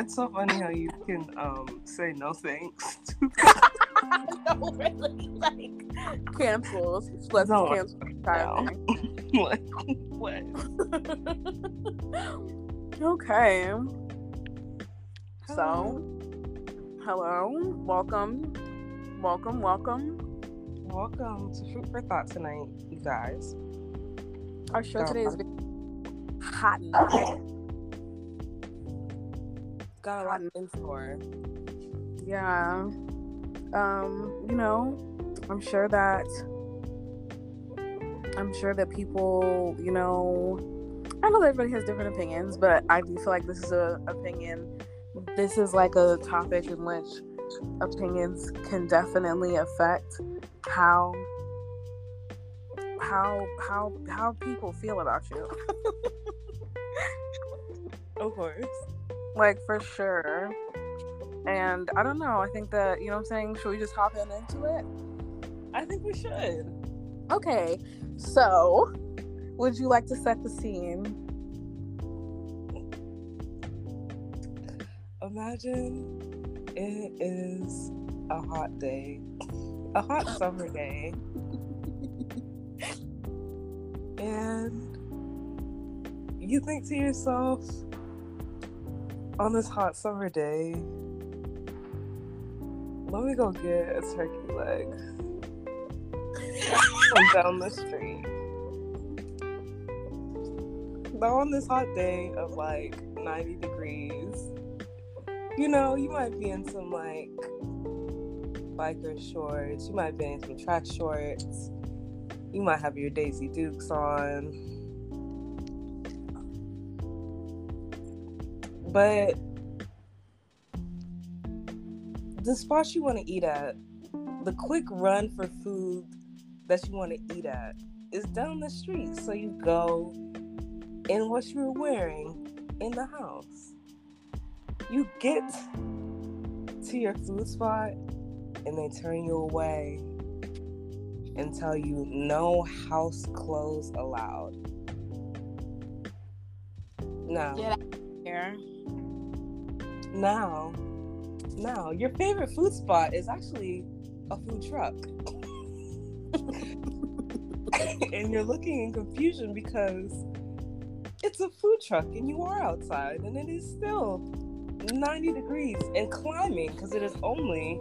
It's so funny how you can um say no thanks. no, really, like cancels. Let's No. cancel. No. like what? Okay. So, hello, welcome, welcome, welcome. Welcome to Fruit for Thought tonight, you guys. Our show today is hot Got a lot in store. Yeah. Um, you know, I'm sure that I'm sure that people, you know, I know that everybody has different opinions, but I do feel like this is a opinion. This is like a topic in which opinions can definitely affect how how how how people feel about you. Of course. Like for sure. And I don't know. I think that you know what I'm saying. Should we just hop in into it? I think we should. Okay. So, would you like to set the scene? Imagine it is a hot day, a hot summer day, and you think to yourself, on this hot summer day, let me go get a turkey leg from down the street. Now on this hot day of like 90 degrees, you know, you might be in some like biker shorts, you might be in some track shorts, you might have your Daisy Dukes on. But the spot you want to eat at, the quick run for food that you want to eat at is down the street. So you go in what you're wearing in the house. You get to your food spot and they turn you away and tell you no house clothes allowed. Get out here. Now, now, your favorite food spot is actually a food truck. and you're looking in confusion because it's a food truck and you are outside and it is still 90 degrees and climbing because it is only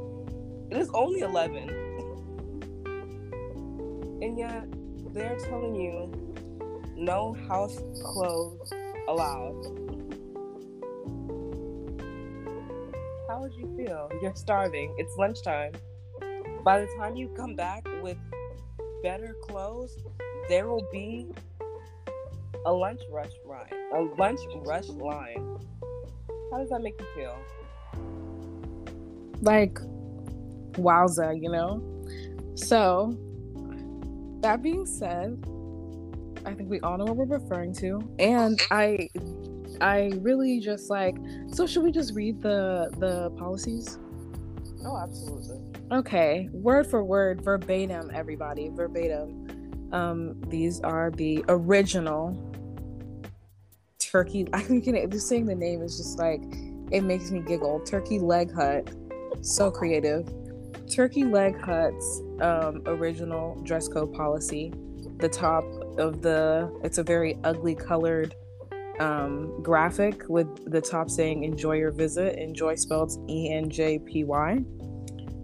it is only 11 and yet they're telling you no house clothes allowed how would you feel you're starving it's lunchtime by the time you come back with better clothes there will be a lunch rush line. A lunch rush line. How does that make you feel? Like, wowza, you know? So, that being said, I think we all know what we're referring to. And I I really just like so should we just read the the policies? Oh, absolutely. Okay, word for word, verbatim, everybody, verbatim. Um, these are the original turkey. I think just saying the name is just like it makes me giggle. Turkey leg hut, so creative. Turkey leg hut's um, original dress code policy. The top of the it's a very ugly colored um, graphic with the top saying "Enjoy your visit." Enjoy spelled E N J P Y.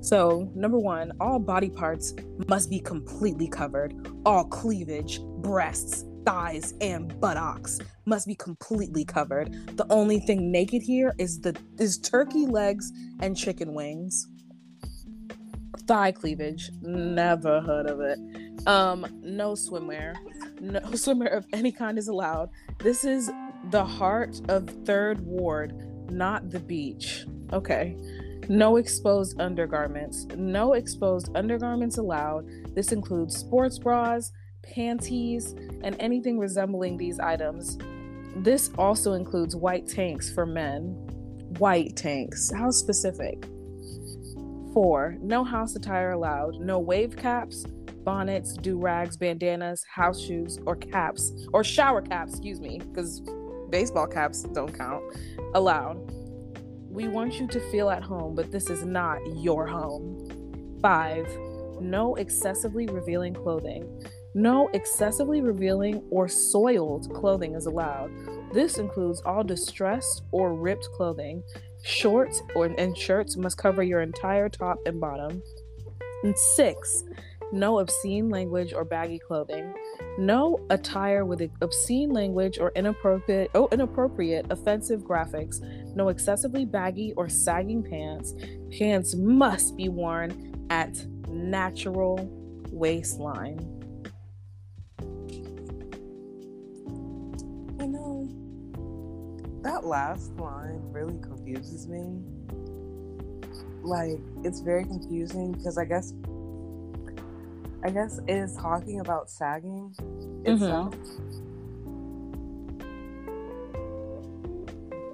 So, number one, all body parts must be completely covered. All cleavage, breasts, thighs, and buttocks must be completely covered. The only thing naked here is the is turkey legs and chicken wings. Thigh cleavage, never heard of it. Um, no swimwear. No swimwear of any kind is allowed. This is the heart of Third Ward, not the beach. Okay. No exposed undergarments. No exposed undergarments allowed. This includes sports bras, panties, and anything resembling these items. This also includes white tanks for men. White tanks. How specific? Four, no house attire allowed. No wave caps, bonnets, do rags, bandanas, house shoes, or caps, or shower caps, excuse me, because baseball caps don't count, allowed. We want you to feel at home, but this is not your home. Five, no excessively revealing clothing. No excessively revealing or soiled clothing is allowed. This includes all distressed or ripped clothing. Shorts or and shirts must cover your entire top and bottom. And six, no obscene language or baggy clothing. No attire with obscene language or inappropriate oh inappropriate offensive graphics. No excessively baggy or sagging pants. Pants must be worn at natural waistline. You know, that last line really confuses me. Like, it's very confusing because I guess I guess it is talking about sagging itself. Mm-hmm.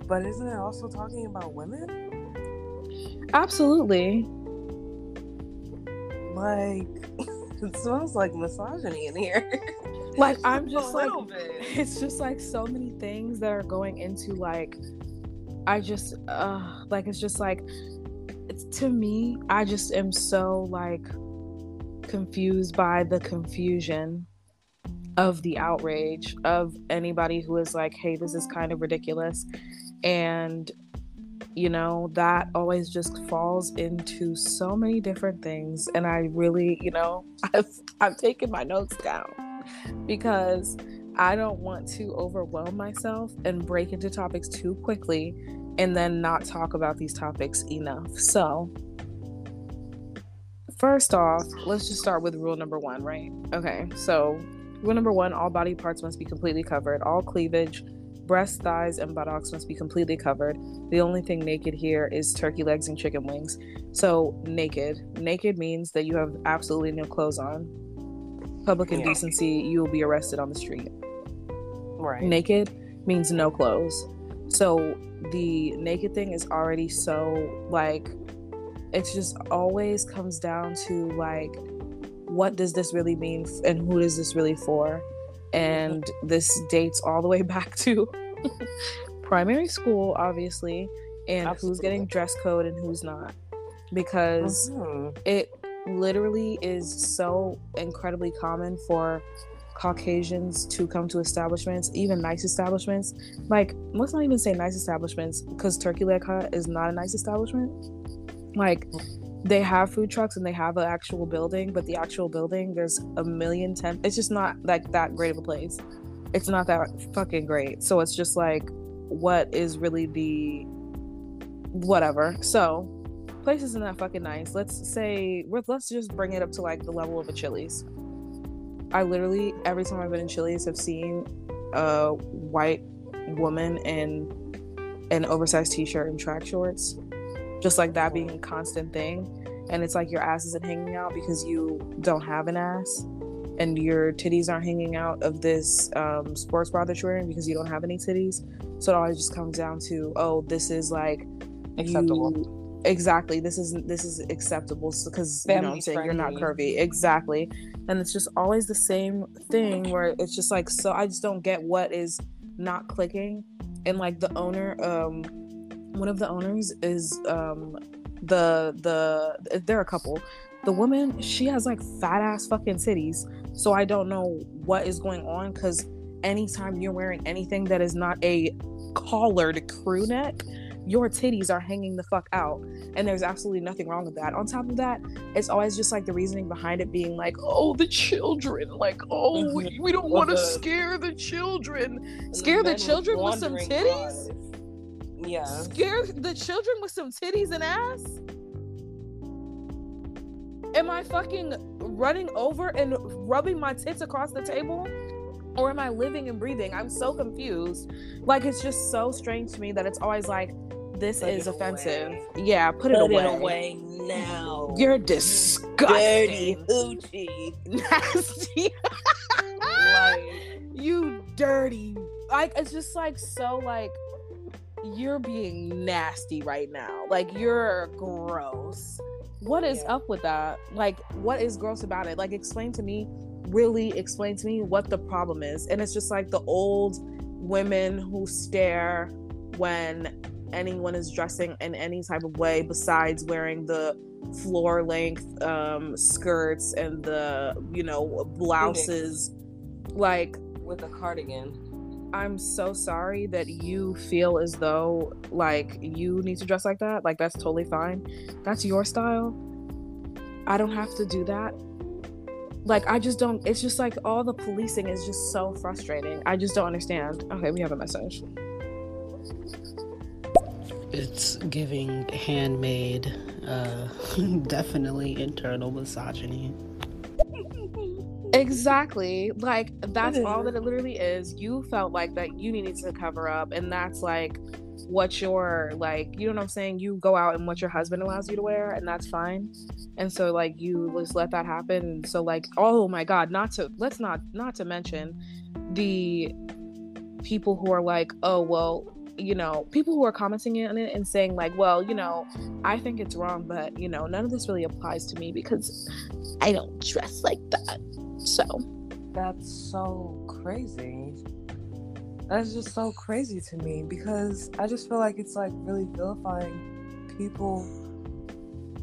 But isn't it also talking about women? Absolutely. Like it smells like misogyny in here. Like I'm just like it's just like so many things that are going into like I just uh like it's just like it's to me I just am so like confused by the confusion of the outrage of anybody who is like, hey, this is kind of ridiculous. And, you know, that always just falls into so many different things. And I really, you know, I've, I've taken my notes down because I don't want to overwhelm myself and break into topics too quickly and then not talk about these topics enough. So, First off, let's just start with rule number one, right? Okay, so rule number one all body parts must be completely covered. All cleavage, breasts, thighs, and buttocks must be completely covered. The only thing naked here is turkey legs and chicken wings. So, naked. Naked means that you have absolutely no clothes on. Public indecency, you will be arrested on the street. Right. Naked means no clothes. So, the naked thing is already so like it's just always comes down to like what does this really mean and who is this really for and this dates all the way back to primary school obviously and Absolutely. who's getting dress code and who's not because mm-hmm. it literally is so incredibly common for Caucasians to come to establishments, even nice establishments. Like, let's not even say nice establishments because Turkey Leg Hut is not a nice establishment. Like they have food trucks and they have an actual building, but the actual building there's a million million ten. It's just not like that great of a place. It's not that fucking great. So it's just like, what is really the whatever. So place isn't that fucking nice. Let's say let's just bring it up to like the level of a Chili's. I literally every time I've been in Chili's have seen a white woman in an oversized t-shirt and track shorts just like that being a constant thing. And it's like your ass isn't hanging out because you don't have an ass. And your titties aren't hanging out of this um, sports bra that you're wearing because you don't have any titties. So it always just comes down to oh this is like acceptable. You, exactly. This is this is acceptable because you know what i'm saying you're not curvy. Exactly. And it's just always the same thing where it's just like so i just don't get what is not clicking. And like the owner um one of the owners is um the the they're a couple. The woman she has like fat ass fucking titties so i don't know what is going on because anytime you're wearing anything that is not a collared crew neck your titties are hanging the fuck out and there's absolutely nothing wrong with that. On top of that it's always just like the reasoning behind it being like oh the children like oh we, mm-hmm. we don't want to scare the children. scare the children with some titties yeah. Scare the children with some titties and ass? Am I fucking running over and rubbing my tits across the table? Or am I living and breathing? I'm so confused. Like it's just so strange to me that it's always like this put is offensive. Away. Yeah, put, put it away. It away now. You're disgusting. Dirty hoochie. Nasty. like you dirty. Like it's just like so like you're being nasty right now. Like you're gross. What is yeah. up with that? Like what is gross about it? Like explain to me, really explain to me what the problem is. And it's just like the old women who stare when anyone is dressing in any type of way besides wearing the floor length um, skirts and the you know blouses like with a cardigan i'm so sorry that you feel as though like you need to dress like that. Like that's totally fine. That's your style. I don't have to do that. Like i just don't it's just like all the policing is just so frustrating. I just don't understand. Okay we have a message. It's giving Handmaid uh definitely internal misogyny exactly. Like that's all that it literally is. You felt like that you needed to cover up and that's like what your like you know what i'm saying? You go out and what your husband allows you to wear and that's fine. And so like you just let that happen. And so like oh my god not to let's not not to mention the people who are like oh well you know people who are commenting on it and saying like well you know i think it's wrong but you know none of this really applies to me because i don't dress like that so that's so crazy that's just so crazy to me because I just feel like it's like really vilifying people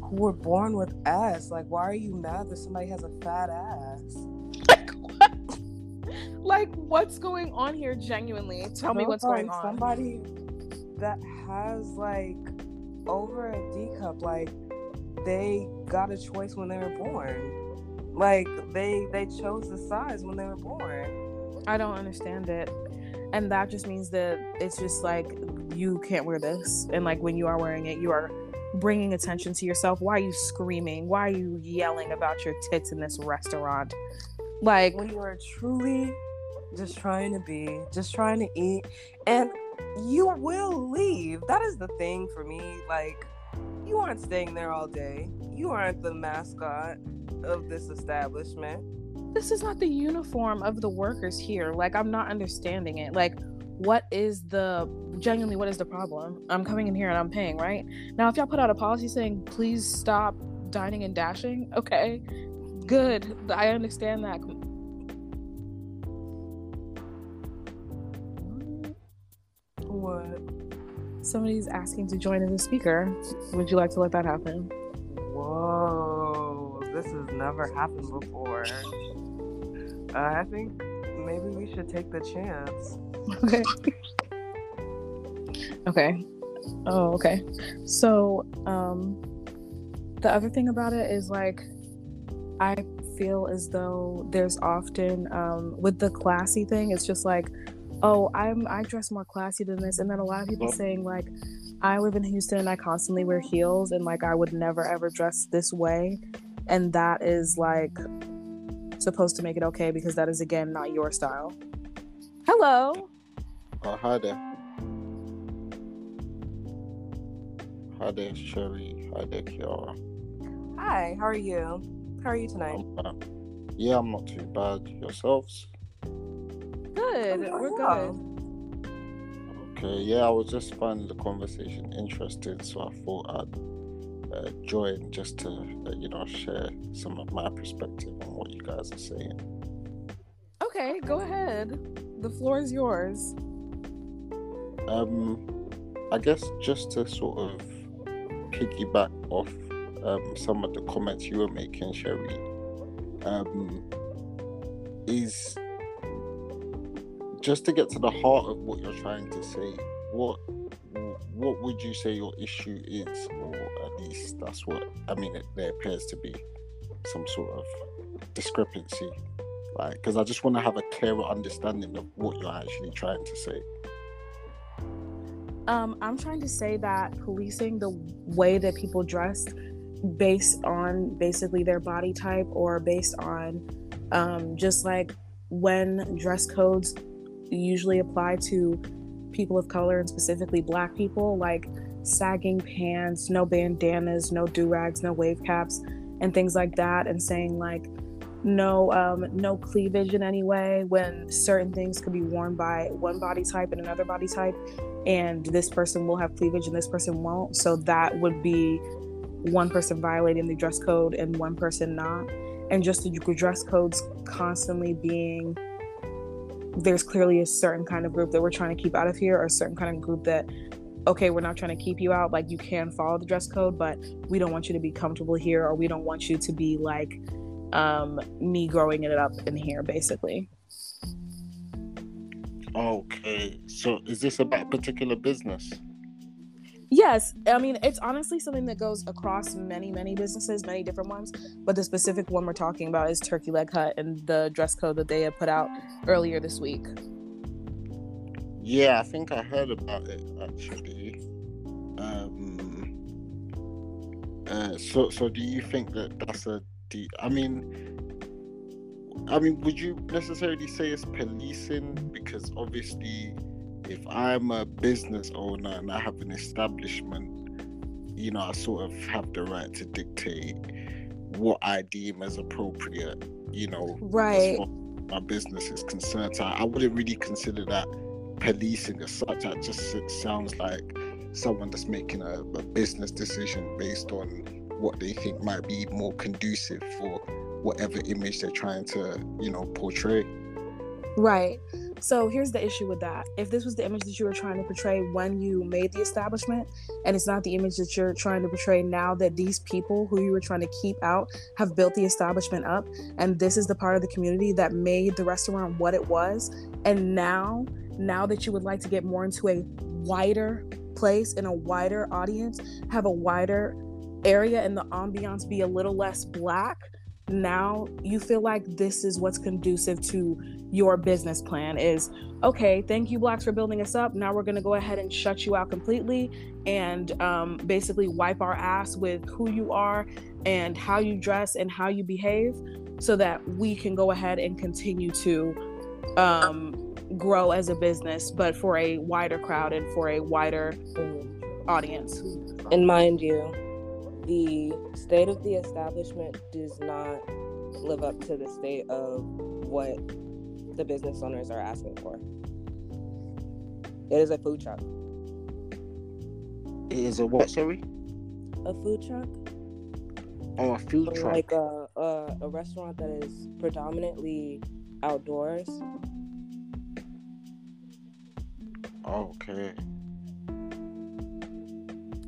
who were born with ass. Like, why are you mad that somebody has a fat ass? Like what? like what's going on here? Genuinely, tell me what's going on. Somebody that has like over a D cup, like they got a choice when they were born. Like they they chose the size when they were born. I don't understand it. And that just means that it's just like you can't wear this. And like when you are wearing it you are bringing attention to yourself. Why are you screaming? Why are you yelling about your tits in this restaurant? Like when you are truly just trying to be just trying to eat and you will leave. That is the thing for me like you aren't staying there all day. You aren't the mascot of this establishment this is not the uniform of the workers here. Like, I'm not understanding it. Like, what is the genuinely what is the problem? I'm coming in here and I'm paying, right? Now, if y'all put out a policy saying please stop dining and dashing, okay, good. I understand that. What? Somebody's asking to join as a speaker. Would you like to let that happen? Whoa, this has never happened before. Uh, I think maybe we should take the chance. Okay. okay. Oh, okay. So, um, the other thing about it is like, I feel as though there's often, um, with the classy thing, it's just like, oh, I'm I dress more classy than this, and then a lot of people saying like, I live in Houston and I constantly wear heels, and like I would never ever dress this way, and that is like supposed to make it okay because that is again not your style. Hello. Oh, hi there. Hi there, Sherry. Hi there, Kiara. Hi, how are you? How are you tonight? uh, yeah, I'm not too bad. Yourselves? Good. We're good. Okay, yeah, I was just finding the conversation interesting, so I thought I'd uh, join just to uh, you know share some of my perspective on what you guys are saying. Okay, go ahead. The floor is yours. Um, I guess just to sort of piggyback off um, some of the comments you were making, Sherry, um, is just to get to the heart of what you're trying to say. What what would you say your issue is, or that's what I mean. It, there appears to be some sort of discrepancy, right? because I just want to have a clearer understanding of what you're actually trying to say. Um, I'm trying to say that policing the way that people dress based on basically their body type or based on um, just like when dress codes usually apply to people of color and specifically black people, like sagging pants, no bandanas, no do rags, no wave caps, and things like that, and saying like no um, no cleavage in any way when certain things could be worn by one body type and another body type, and this person will have cleavage and this person won't. So that would be one person violating the dress code and one person not. And just the dress codes constantly being there's clearly a certain kind of group that we're trying to keep out of here or a certain kind of group that okay, we're not trying to keep you out. Like you can follow the dress code, but we don't want you to be comfortable here, or we don't want you to be like um me growing it up in here, basically. Okay, so is this about a particular business? Yes, I mean it's honestly something that goes across many, many businesses, many different ones. But the specific one we're talking about is Turkey Leg Hut and the dress code that they had put out earlier this week. Yeah, I think I heard about it actually. Um, uh, so, so do you think that that's a? I mean, I mean, would you necessarily say it's policing? Because obviously, if I'm a business owner and I have an establishment, you know, I sort of have the right to dictate what I deem as appropriate, you know, Right. my business is concerned. So I wouldn't really consider that policing as such. That just sounds like someone that's making a, a business decision based on what they think might be more conducive for whatever image they're trying to, you know, portray. Right. So here's the issue with that. If this was the image that you were trying to portray when you made the establishment, and it's not the image that you're trying to portray now that these people who you were trying to keep out have built the establishment up, and this is the part of the community that made the restaurant what it was, and now, now that you would like to get more into a wider place and a wider audience, have a wider area and the ambiance be a little less black, now you feel like this is what's conducive to your business plan is okay thank you blacks for building us up. Now we're going to go ahead and shut you out completely and um, basically wipe our ass with who you are and how you dress and how you behave so that we can go ahead and continue to um, grow as a business but for a wider crowd and for a wider audience And mind you, the state of the establishment does not live up to the state of what the business owners are asking for. It is a food truck. It is a what? Sorry, A food truck? oh, a food truck. Like a, a, a restaurant that is predominantly outdoors. Okay.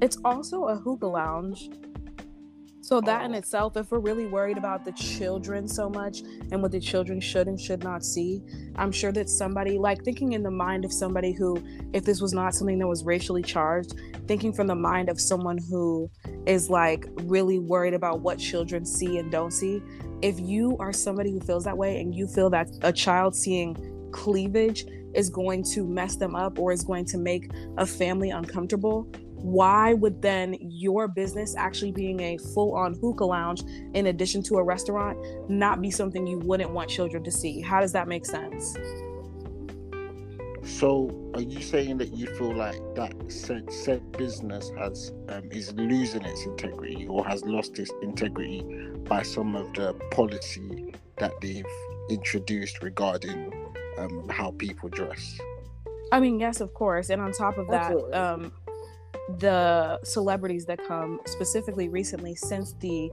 It's also a hookah lounge. So that in Oh. itself, if we're really worried about the children so much and what the children should and should not see, I'm sure that somebody like thinking in the mind of somebody who, if this was not something that was racially charged, thinking from the mind of someone who is like really worried about what children see and don't see. If you are somebody who feels that way and you feel that a child seeing cleavage is going to mess them up or is going to make a family uncomfortable, why would then your business actually being a full-on hookah lounge in addition to a restaurant not be something you wouldn't want children to see? How does that make sense? So, are you saying that you feel like that said said business has um, is losing its integrity or has lost its integrity by some of the policy that they've introduced regarding um, how people dress? i mean yes of course. And on top of that um the celebrities that come specifically recently since the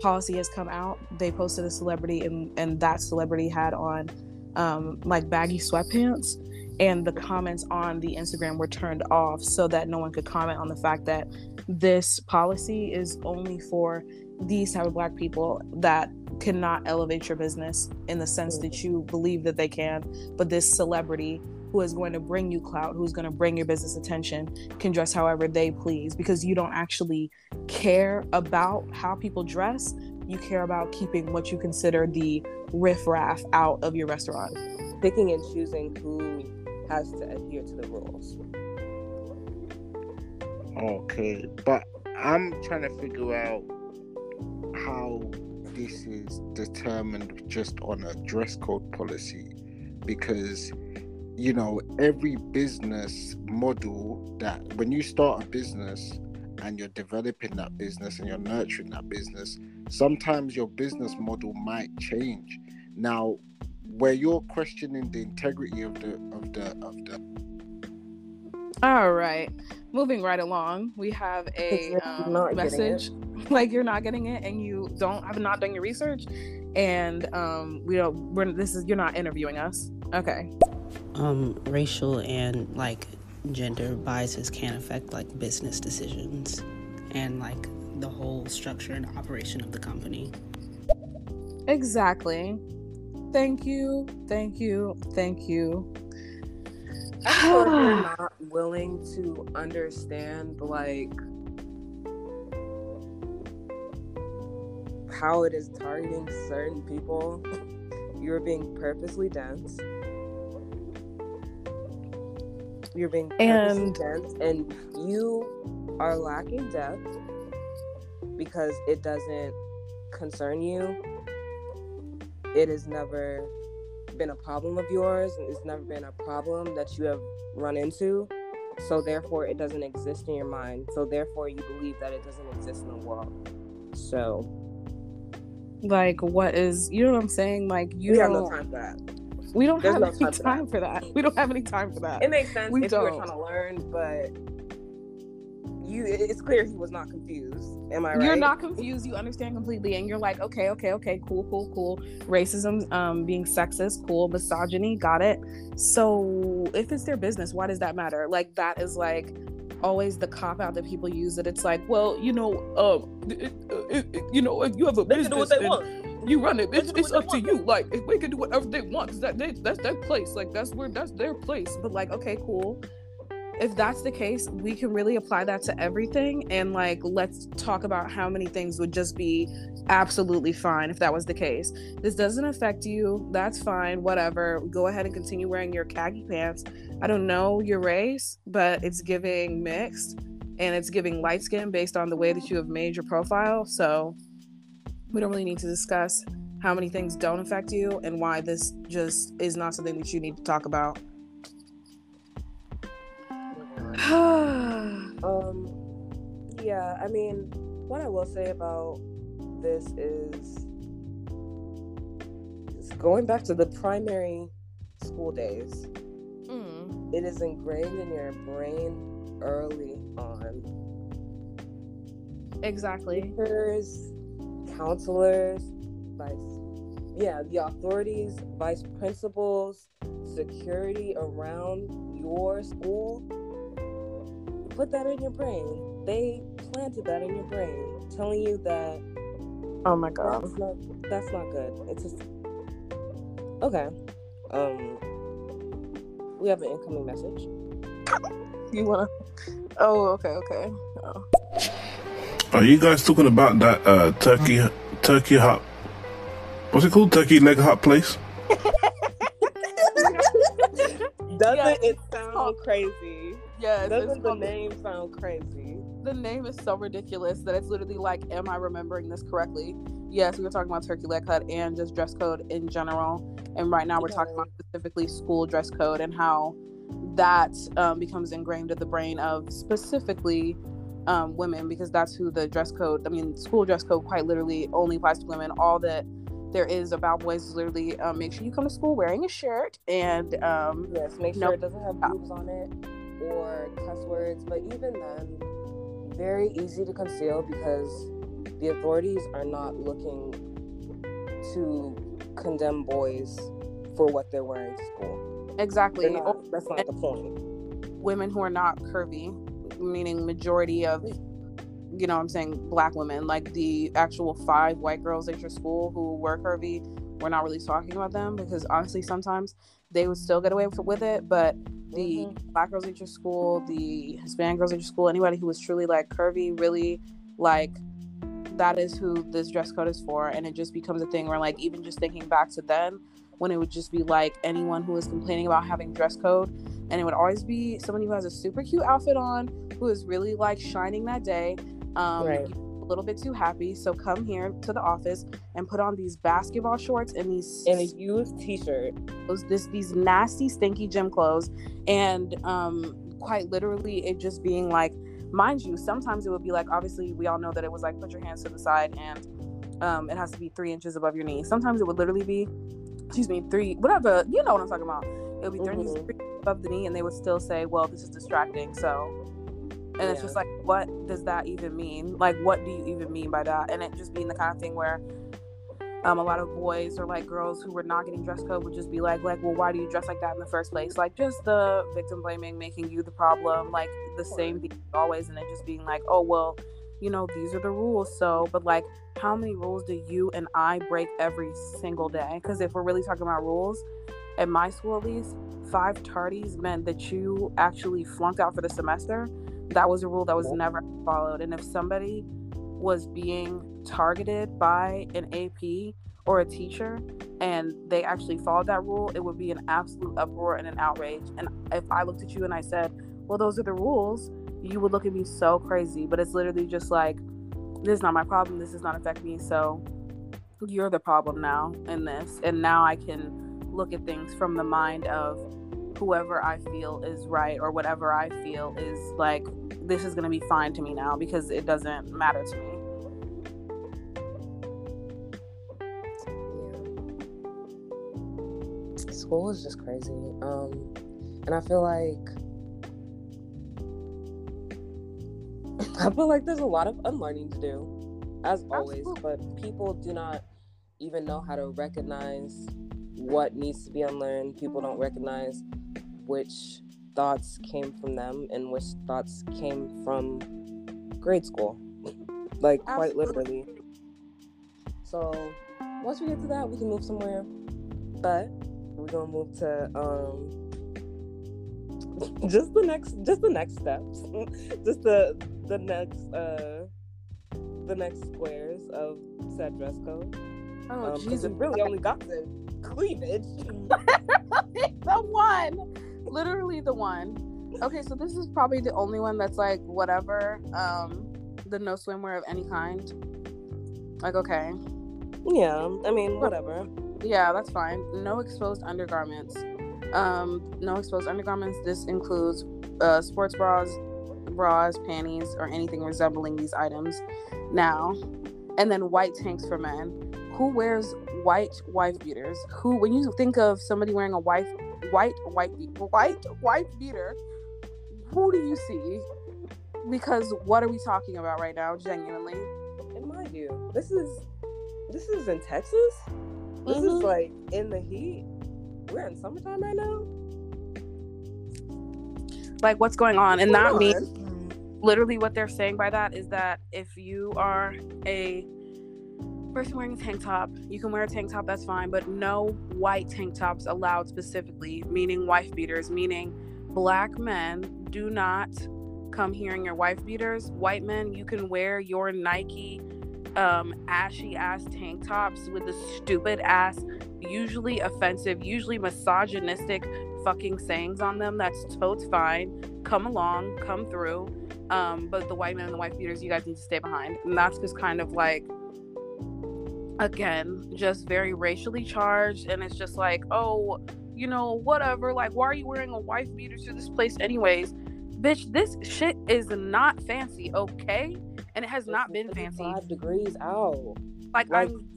policy has come out they posted a celebrity and and that celebrity had on um like baggy sweatpants. And the comments on the instagram were turned off so that no one could comment on the fact that this policy is only for these type of black people that cannot elevate your business in the sense that mm-hmm. you believe that they can but this celebrity who is going to bring you clout, who's going to bring your business attention, can dress however they please because you don't actually care about how people dress. You care about keeping what you consider the riffraff out of your restaurant. Picking and choosing who has to adhere to the rules. Okay, but I'm trying to figure out how this is determined just on a dress code policy. Because you know every business model that when you start a business and you're developing that business and you're nurturing that business sometimes your business model might change. Now where you're questioning the integrity of the of the of the All right, moving right along, we have a um, not getting it. message like you're not getting it and you don't have not done your research, and um, we don't. We're this is you're not interviewing us. Okay. um racial and like gender biases can affect like business decisions and like the whole structure and operation of the company. Exactly. Thank you. Thank you. Thank you. I feel like you're not willing to understand like how it is targeting certain people. You're being purposely dense. You're being purposely And- dense, and you are lacking depth because it doesn't concern you. It is never been a problem of yours, and it's never been a problem that you have run into. So therefore, it doesn't exist in your mind. So therefore, you believe that it doesn't exist in the world. So Like, what is, you know what I'm saying? Like, you we don't, no time for that. we don't There's have no any time for that. for that. We don't have any time for that. It makes sense We if you were don't. trying to learn, but you it's clear he was not confused. Am I right? You're not confused. You understand completely, and you're like, okay, okay, okay, cool, cool, cool. Racism, um, being sexist, cool. Misogyny, got it. So if it's their business, why does that matter? Like that is like always the cop out that people use. That it's like, well, you know, uh, it, it, it- you know, if you have a They business what they and want. you run it, it's, it's up to you. Like if they can do whatever they want, 'cause that they, that's their place. Like that's where that's their place. But like, okay, cool if that's the case, we can really apply that to everything. And like, let's talk about how many things would just be absolutely fine if that was the case. This doesn't affect you. That's fine. Whatever. Go ahead and continue wearing your khaki pants. I don't know your race, but it's giving mixed and it's giving light skin based on the way that you have made your profile. So we don't really need to discuss how many things don't affect you and why this just is not something that you need to talk about. Um, yeah, I mean, what I will say about this is going back to the primary school days. Mm. It is ingrained in your brain early on. Exactly. Teachers, counselors, vice, yeah, the authorities, vice principals, security around your school. Put that in your brain. They planted that in your brain, telling you that Oh my god. that's not that's not good. It's just okay. Um, we have an incoming message. You wanna? Oh, okay, okay. Oh. Are you guys talking about that uh, turkey turkey hot? What's it called? Turkey leg hot place? Doesn't Yeah, it sound called- crazy? Yes, Doesn't the name sound crazy? the name is so ridiculous that it's literally like, am I remembering this correctly? Yes, we were talking about turkey leg hut and just dress code in general. And right now we're talking about specifically school dress code and how that um, becomes ingrained in the brain of specifically um, women because that's who the dress code, I mean, school dress code quite literally only applies to women. All that there is about boys is literally um, make sure you come to school wearing a shirt and um, Yes, make sure Nope. it doesn't have boobs on it or cuss words. But even then, very easy to conceal because the authorities are not looking to condemn boys for what they're wearing to school. exactly. Not, that's not the point. women who are not curvy, meaning majority of, you know, what I'm saying black women, like the actual five white girls at your school who were curvy, we're not really talking about them because honestly, sometimes they would still get away with, with it, but the black girls at your school, the Hispanic girls at your school, anybody who was truly like curvy, really like that is who this dress code is for, and it just becomes a thing where like even just thinking back to then when it would just be like anyone who was complaining about having dress code and it would always be somebody who has a super cute outfit on who is really like shining that day um Right. A little bit too happy so come here to the office and put on these basketball shorts and these and a used T-shirt, those this these nasty stinky gym clothes. And um quite literally it just being like mind you sometimes it would be like obviously we all know that it was like put your hands to the side and um it has to be three inches above your knee. Sometimes it would literally be excuse me three whatever you know what i'm talking about. It would be 3 inches Mhm. three above the knee and they would still say well this is distracting so and it's just like what does that even mean like what do you even mean by that and it just being the kind of thing where Um, a lot of boys or like girls who were not getting dress code would just be like, like, well, why do you dress like that in the first place? Like just the victim blaming, making you the problem, like the same thing always, and then just being like, oh well, you know, these are the rules. So, but like, how many rules do you and I break every single day? Because if we're really talking about rules, at my school at least, five tardies meant that you actually flunked out for the semester. That was a rule that was never followed. And if somebody was being targeted by an AP or a teacher and they actually followed that rule, it would be an absolute uproar and an outrage. And if I looked at you and I said, well, those are the rules, you would look at me so crazy. But it's literally just like, this is not my problem. This does not affect me. So you're the problem now in this. And now I can look at things from the mind of whoever I feel is right or whatever I feel is like, this is going to be fine to me now because it doesn't matter to me. School is just crazy. Um, and I feel like I feel like there's a lot of unlearning to do, as always, Absolutely. but people do not even know how to recognize what needs to be unlearned. People don't recognize which thoughts came from them and which thoughts came from grade school. like, quite Absolutely. literally. So, once we get to that, we can move somewhere. But we're gonna move to um just the next just the next steps just the the next uh the next squares of said dress code Oh, um, Jesus. it really only got the cleavage the one. Literally the one. Okay, so this is probably the only one that's like whatever. Um, the no swimwear of any kind. Like, okay. yeah i mean whatever Yeah, that's fine. No exposed undergarments. Um, no exposed undergarments. This includes uh, sports bras, bras, panties, or anything resembling these items. Now, and then white tanks for men. Who wears white wife beaters? Who, when you think of somebody wearing a wife, white white be- white wife beater, who do you see? Because what are we talking about right now? Genuinely, and mind you this is this is in texas this is Mhm. like in the heat we're in summertime right now like what's going on? And What's that means literally what they're saying by that is that if you are a person wearing a tank top, you can wear a tank top, that's fine, but no white tank tops allowed specifically, meaning wife beaters, meaning black men do not come here in your wife beaters. White men, you can wear your Nike um ashy ass tank tops with the stupid ass usually offensive usually misogynistic fucking sayings on them that's totes fine come along come through um, but the white men and the white beaters, you guys need to stay behind. And that's just kind of like, again, just very racially charged. And it's just like, oh, you know, whatever. Like, why are you wearing a wife beater to this place, anyways? Bitch, this shit is not fancy, okay? And it has not been fancy. Five degrees out. Like, Like- I'm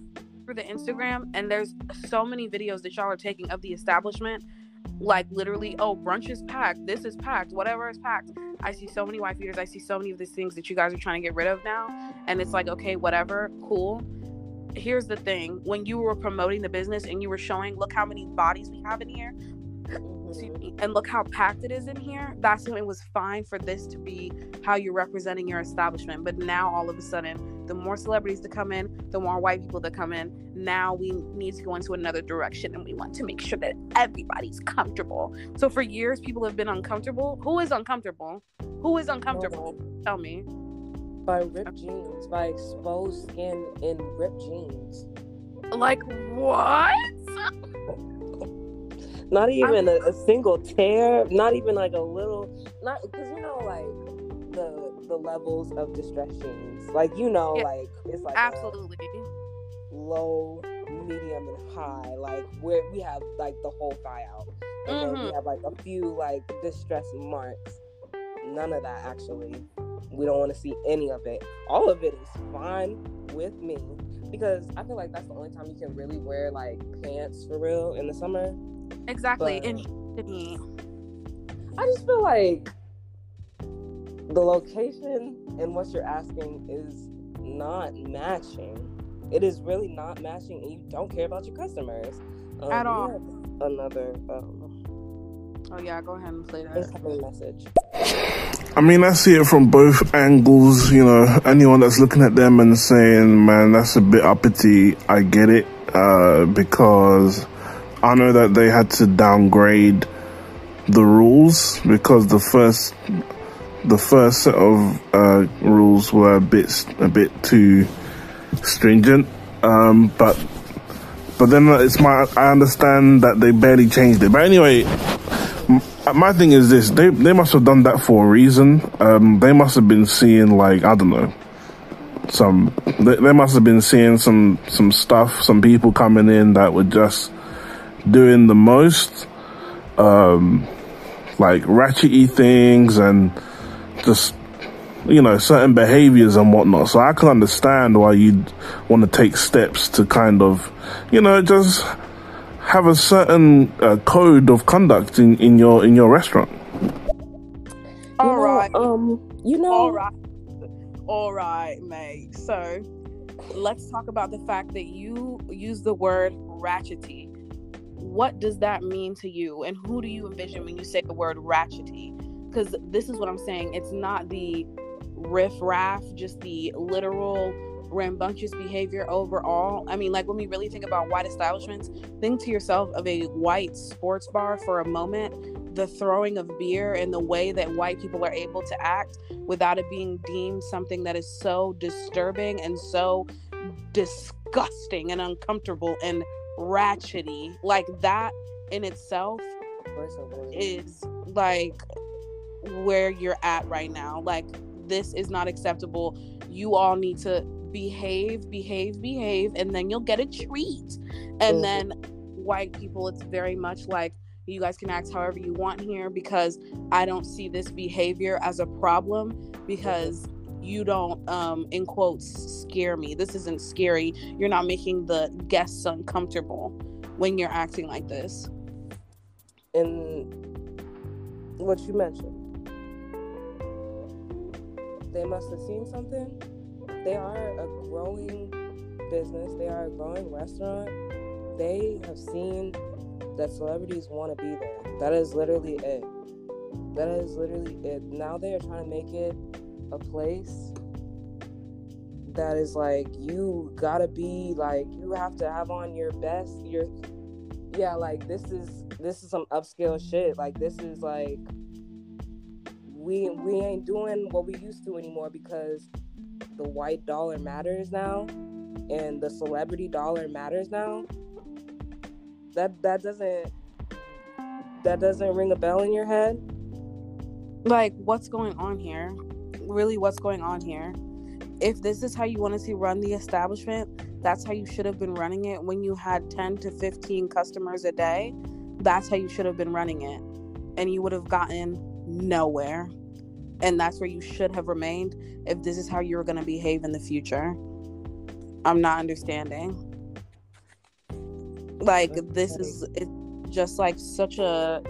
for the Instagram, and there's so many videos that y'all are taking of the establishment. Like literally, oh, brunch is packed. This is packed. Whatever is packed. I see so many wife beaters. I see so many of these things that you guys are trying to get rid of now, and it's like, okay, whatever, cool. Here's the thing: when you were promoting the business and you were showing, look how many bodies we have in here, mm-hmm. me, and look how packed it is in here. That's when it was fine for this to be how you're representing your establishment. But now all of a sudden, the more celebrities that come in, the more white people that come in. Now we need to go into another direction, and we want to make sure that everybody's comfortable. So for years, people have been uncomfortable. Who is uncomfortable? Who is uncomfortable? Tell me. By ripped jeans, by exposed skin in ripped jeans. Like what? Not even a, a single tear, not even like a little, not because you know like the the levels of distress jeans. Like you know, Yeah. like it's like Absolutely. low, medium, and high. Like where we have like the whole thigh out, and then we Mhm. have like a few like distress marks. None of that actually. We don't want to see any of it. All of it is fine with me because I feel like that's the only time you can really wear like pants for real in the summer. Exactly. But- And I just feel like the location and what you're asking is not matching. it is really not matching, and you don't care about your customers um, At all. Another um, Oh yeah, go ahead and play that. incoming message. I mean, I see it from both angles. You know, anyone that's looking at them and saying, "Man, that's a bit uppity," I get it uh, because I know that they had to downgrade the rules because the first the first set of uh, rules were a bit a bit too stringent. Um, but but then it's my I understand that they barely changed it. But anyway, my thing is this: they they must have done that for a reason. Um, they must have been seeing like I don't know, some they, they must have been seeing some some stuff, some people coming in that were just doing the most, um, like ratchety things and just you know certain behaviors and whatnot. So I can understand why you'd want to take steps to kind of you know just have a certain uh, code of conduct in, in your in your restaurant. All you know, right. Um, you know, All right. All right, Meg. So let's talk about the fact that you use the word ratchety. What does that mean to you? And who do you envision when you say the word ratchety? Because this is what I'm saying. It's not the riff raff, just the literal rambunctious behavior overall. I mean, like when we really think about white establishments, think to yourself of a white sports bar for a moment, the throwing of beer and the way that white people are able to act without it being deemed something that is so disturbing and so disgusting and uncomfortable and ratchety. Like that in itself is like where you're at right now. Like this is not acceptable. You all need to behave, behave, behave, and then you'll get a treat. And Mhm. then white people, it's very much like you guys can act however you want here because I don't see this behavior as a problem because you don't um in quotes scare me. This isn't scary. You're not making the guests uncomfortable when you're acting like this. and what you mentioned. They must have seen something. They are a growing business, they are a growing restaurant. They have seen that celebrities want to be there. That is literally it. That is literally it. Now they are trying to make it a place that is like you gotta be like you have to have on your best your yeah like this is this is some upscale shit like this is like we we ain't doing what we used to anymore because the white dollar matters now and the celebrity dollar matters now that that doesn't that doesn't ring a bell in your head? Like what's going on here? Really what's going on here? If this is how you wanted to see run the establishment that's how you should have been running it when you had 10 to 15 customers a day that's how you should have been running it. And you would have gotten nowhere and that's where you should have remained if this is how you're going to behave in the future. I'm not understanding. Like this is it's just like such a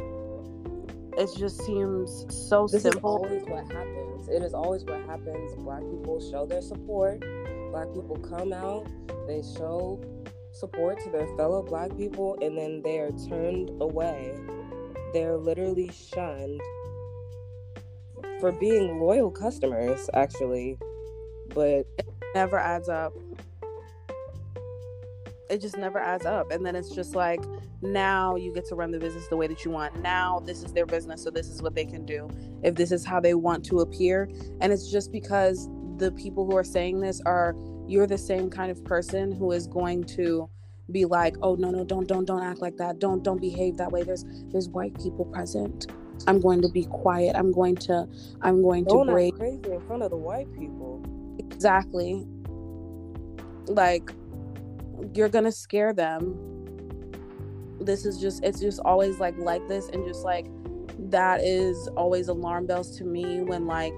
it just seems so this simple. is always what happens. It is always what happens. Black people show their support. Black people come out. They show support to their fellow black people and then they are turned away. They're literally shunned for being loyal customers actually but it never adds up. It just never adds up. And then it's just like, now you get to run the business the way that you want. Now this is their business, so this is what they can do. If this is how they want to appear. And it's just because the people who are saying this are, you're the same kind of person who is going to be like, oh no, no, don't, don't, don't act like that. Don't, don't behave that way. There's, there's white people present. I'm going to be quiet. I'm going to, I'm going to break. crazy in front of the white people Exactly. Like you're gonna scare them. This is just it's just always like like this and just like that is always alarm bells to me when like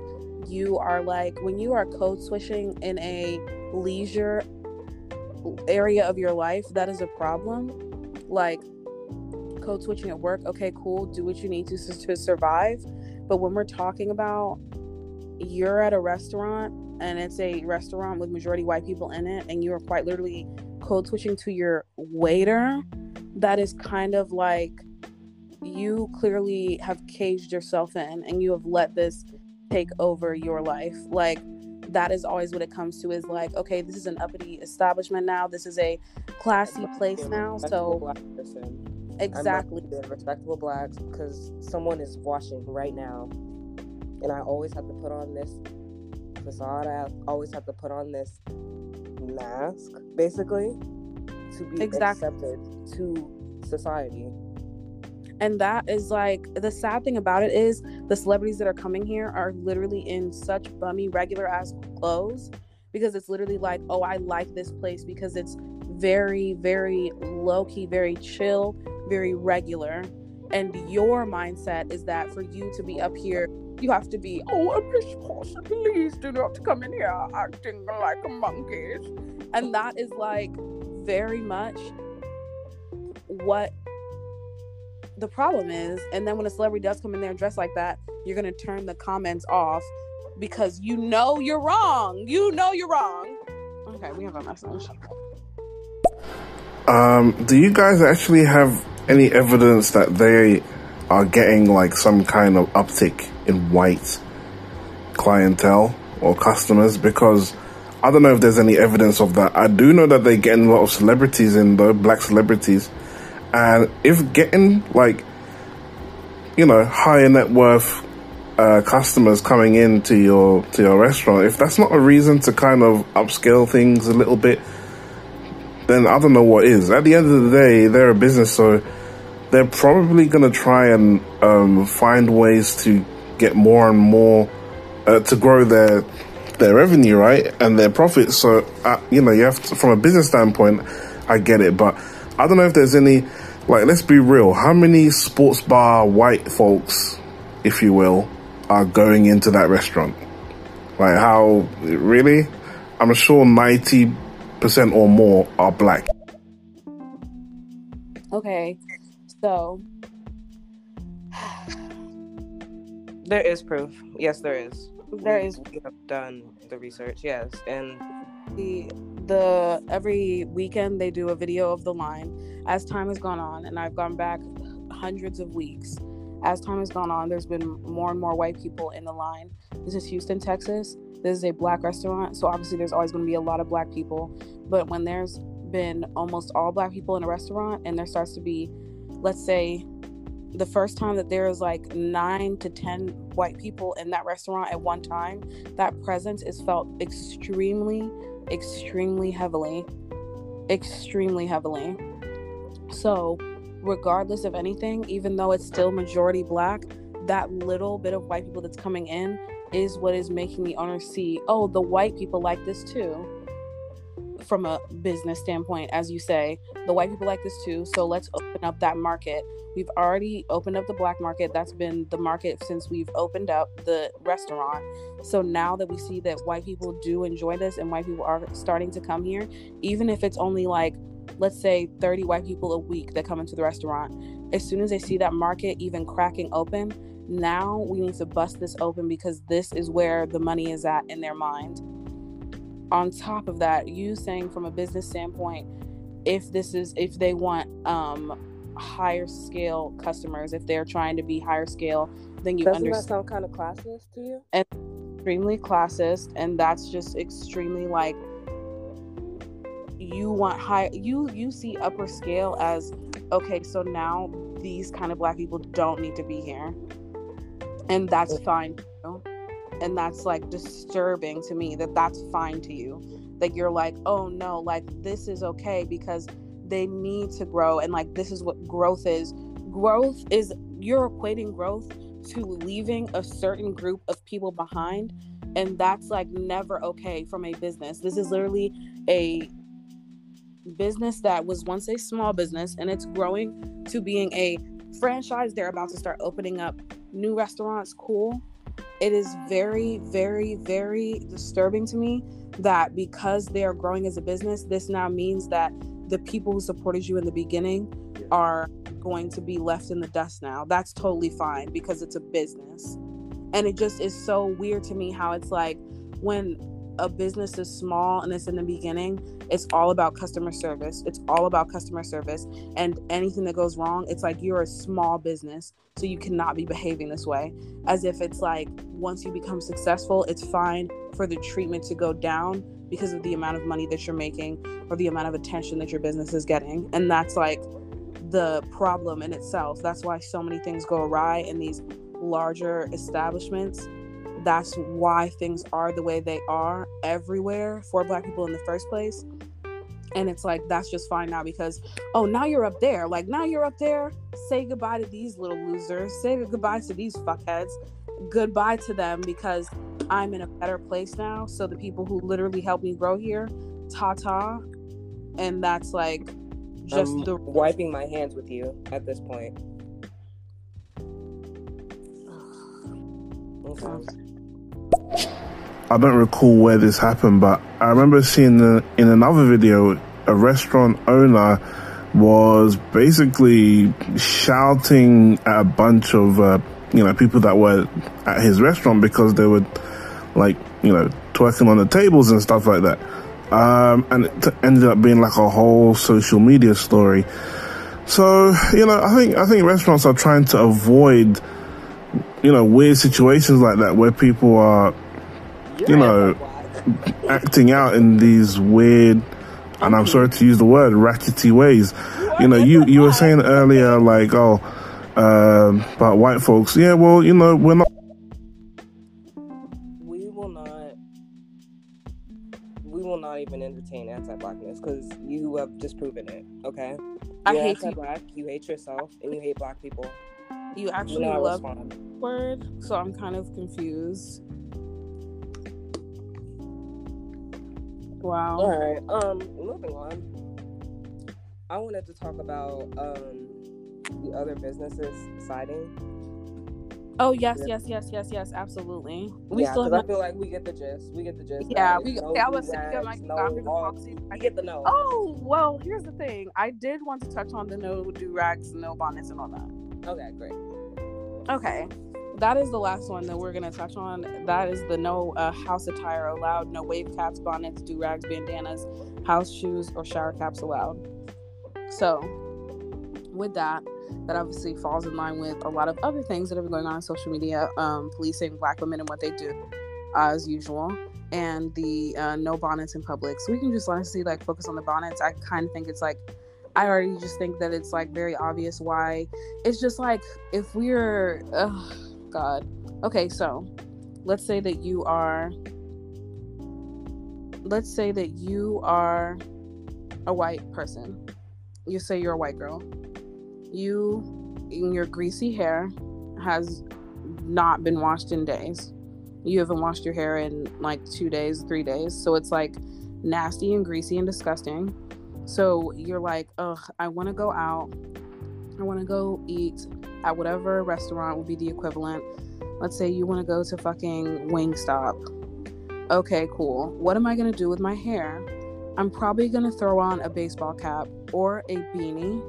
you are like when you are code switching in a leisure area of your life that is a problem like code switching at work okay cool do what you need to to survive. But when we're talking about you're at a restaurant and it's a restaurant with majority white people in it and you are quite literally code switching to your waiter that is kind of like you clearly have caged yourself in and you have let this take over your life. Like that is always what it comes to is like okay this is an uppity establishment now. This is a classy place now. So. Exactly I'm respectable blacks because someone is watching right now, and I always have to put on this facade. I always have to put on this mask, basically, to be Exactly. accepted to society. And that is like the sad thing about it is the celebrities that are coming here are literally in such bummy regular ass clothes because it's literally like, oh, I like this place because it's very, very low key, very chill, very regular. And your mindset is that for you to be up here, you have to be, oh, a pish posh, please do not come in here acting like monkeys. And that is like very much what the problem is and then when a celebrity does come in there dressed like that you're going to turn the comments off because you know you're wrong you know you're wrong okay we have a message Um, do you guys actually have any evidence that they are getting like some kind of uptick in white clientele or customers? Because I don't know if there's any evidence of that. I do know that they're getting a lot of celebrities in though, black celebrities. And if getting like, you know, higher net worth uh, customers coming into your to your restaurant, if that's not a reason to kind of upscale things a little bit, then I don't know what is. At the end of the day, they're a business, so they're probably going to try and um, find ways to get more and more uh, to grow their their revenue, right, and their profits. So uh, you know, you have to, from a business standpoint, I get it, but I don't know if there's any. Like, let's be real. How many sports bar white folks, if you will, are going into that restaurant? Like, how really? I'm sure ninety percent or more are black. okay so There is proof. Yes, there is. there We- is We have done the research. Yes, and the the every weekend they do a video of the line as time has gone on and i've gone back hundreds of weeks as time has gone on there's been more and more white people in the line this is houston texas this is a black restaurant so obviously there's always going to be a lot of black people. But when there's been almost all black people in a restaurant and there starts to be let's say the first time that there is like nine to ten white people in that restaurant at one time that presence is felt extremely extremely heavily extremely heavily. So regardless of anything even though it's still majority black that little bit of white people that's coming in is what is making the owner see oh the white people like this too from a business standpoint as you say. The white people like this too so let's open up that market. We've already opened up the black market. That's been the market since we've opened up the restaurant. So now that we see that white people do enjoy this and white people are starting to come here even if it's only like let's say 30 white people a week that come into the restaurant as soon as they see that market even cracking open now we need to bust this open because this is where the money is at in their mind. On top of that you saying from a business standpoint if this is if they want um higher scale customers if they're trying to be higher scale then you doesn't that understand. sound kind of classist to you? And extremely classist and that's just extremely like you want high you you see upper scale as okay so now these kind of black people don't need to be here and that's fine and that's like disturbing to me that that's fine to you. That you're like oh no like this is okay because they need to grow and like this is what growth is. Growth is you're equating growth to leaving a certain group of people behind and that's like never okay from a business. This is literally a business that was once a small business and it's growing to being a franchise they're about to start opening up new restaurants cool. It is very very very disturbing to me that because they are growing as a business this now means that the people who supported you in the beginning are going to be left in the dust now. That's totally fine because it's a business. And it just is so weird to me how it's like when a business is small and it's in the beginning, it's all about customer service. It's all about customer service. And anything that goes wrong, it's like you're a small business, so you cannot be behaving this way. As if it's like once you become successful, it's fine for the treatment to go down because of the amount of money that you're making or the amount of attention that your business is getting. And that's like the problem in itself. That's why so many things go awry in these larger establishments that's why things are the way they are everywhere for black people in the first place. And it's like that's just fine now because oh now you're up there. Like now you're up there. Say goodbye to these little losers. Say goodbye to these fuckheads. Goodbye to them because i'm in a better place now. So the people who literally helped me grow here ta ta and that's like just I'm the wiping my hands with you at this point. Okay. I don't recall where this happened, but I remember seeing the, in another video a restaurant owner was basically shouting at a bunch of uh, you know people that were at his restaurant because they were like you know twerking on the tables and stuff like that. Um, and it t- ended up being like a whole social media story. So you know, I think I think restaurants are trying to avoid you know weird situations like that where people are you know acting out in these weird and I'm sorry to use the word rackety ways. You know, you you were saying earlier like oh um, about white folks. Yeah, well, you know, we're not we will not we will not even entertain anti-blackness because you have just proven it okay I You're hate you. anti-black you hate yourself and you hate black people You you actually know love respond. word, so I'm kind of confused. Wow. all right um moving on i wanted to talk about um the other businesses siding Oh yes, Yeah. yes, yes, yes, yes, absolutely. We yeah still have i feel like we get the gist we get the gist Yeah, we- no I was do-rags, thinking, like, no I'm gonna logs. proxy- we get the no Oh well, here's the thing. I did want to touch on the no do rags, no bonnets, and all that. okay great Okay, that is the last one that we're gonna touch on. That is the no uh, house attire allowed. No wave caps, bonnets, do rags, bandanas, house shoes, or shower caps allowed. So, with that, that obviously falls in line with a lot of other things that have been going on on social media, um, policing black women and what they do, as usual, and the uh, no bonnets in public. So we can just honestly like focus on the bonnets. I kind of think it's like I already just think that it's like very obvious why. It's just like if we're, God. Okay, so let's say that you are, let's say that you are a white person. You say you're a white girl. You, in your greasy hair, has not been washed in days. You haven't washed your hair in like two days, three days. So it's like nasty and greasy and disgusting. So you're like, ugh, I want to go out. I want to go eat at whatever restaurant would be the equivalent. Let's say you want to go to fucking Wingstop. Okay, cool. What am I going to do with my hair? I'm probably going to throw on a baseball cap or a beanie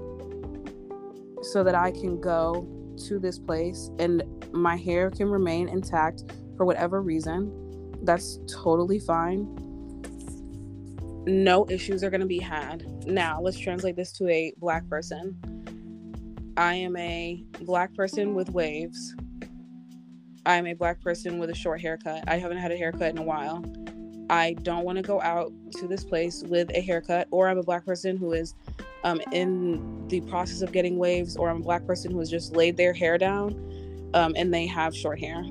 so that I can go to this place and my hair can remain intact for whatever reason. That's totally fine no issues are going to be had. Now, let's translate this to a black person. I am a black person with waves. I am a black person with a short haircut. I haven't had a haircut in a while. I don't want to go out to this place with a haircut, or I'm a black person who is um, in the process of getting waves, or I'm a black person who has just laid their hair down um, and they have short hair.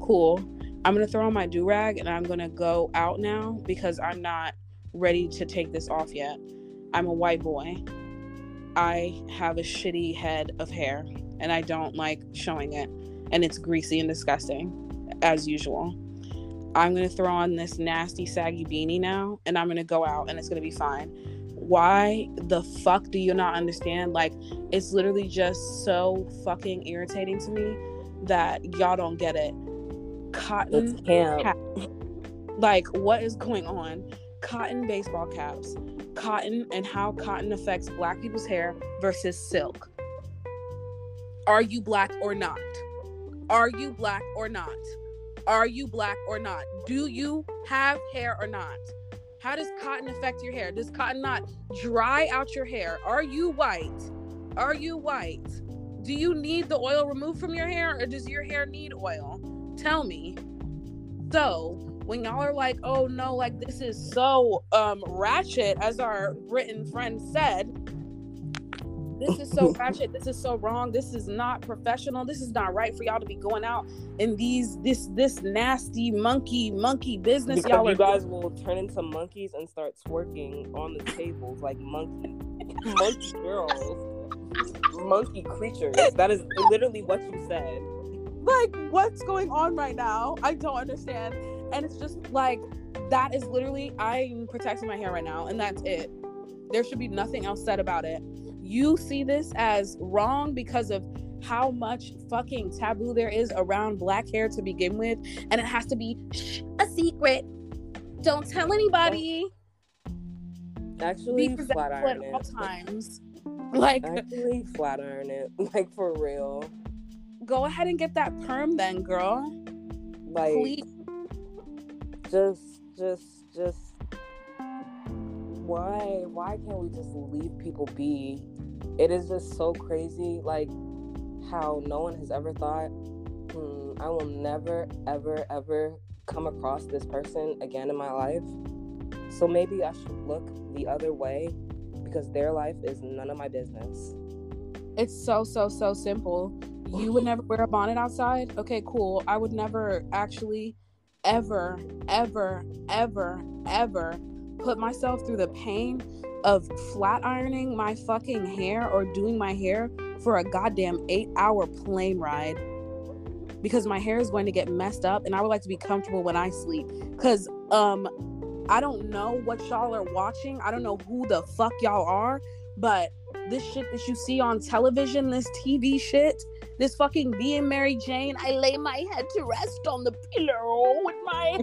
Cool. I'm going to throw on my do rag and I'm going to go out now because I'm not ready to take this off yet. I'm a white boy. I have a shitty head of hair and I don't like showing it. And it's greasy and disgusting, as usual. I'm gonna throw on this nasty, saggy beanie now and I'm gonna go out and it's gonna be fine. Why the fuck do you not understand? Like, it's literally just so fucking irritating to me that y'all don't get it. Cotton cap. Like, what is going on? Cotton baseball caps, cotton, and how cotton affects black people's hair versus silk. Are you black or not? Are you black or not? Are you black or not? Do you have hair or not? How does cotton affect your hair? Does cotton not dry out your hair? Are you white? Are you white? Do you need the oil removed from your hair or does your hair need oil? Tell me. So, when y'all are like, "Oh no, like this is so um ratchet," as our Britain friend said, this is so ratchet. This is so wrong. This is not professional. This is not right for y'all to be going out in these this this nasty monkey monkey business. Because y'all you guys will turn into monkeys and start twerking on the tables like monkey monkey girls, monkey creatures. That is literally what you said. like what's going on right now i don't understand and it's just like that is literally i'm protecting my hair right now and that's it there should be nothing else said about it you see this as wrong because of how much fucking taboo there is around black hair to begin with and it has to be a secret don't tell anybody Actually, flat iron at all it. times like Actually, flat iron it. Like for real. go ahead and get that perm then girl Like please just, just, just. Why? Why can't we just leave people be? It is just so crazy. Like how no one has ever thought. Hmm, I will never, ever, ever come across this person again in my life. So maybe I should look the other way because their life is none of my business. It's so so so simple. You would never wear a bonnet outside? Okay, cool. I would never actually ever ever ever ever put myself through the pain of flat ironing my fucking hair or doing my hair for a goddamn 8-hour plane ride because my hair is going to get messed up and I would like to be comfortable when I sleep cuz um I don't know what y'all are watching. I don't know who the fuck y'all are, but this shit that you see on television, this TV shit, this fucking being Mary Jane, I lay my head to rest on the pillow with my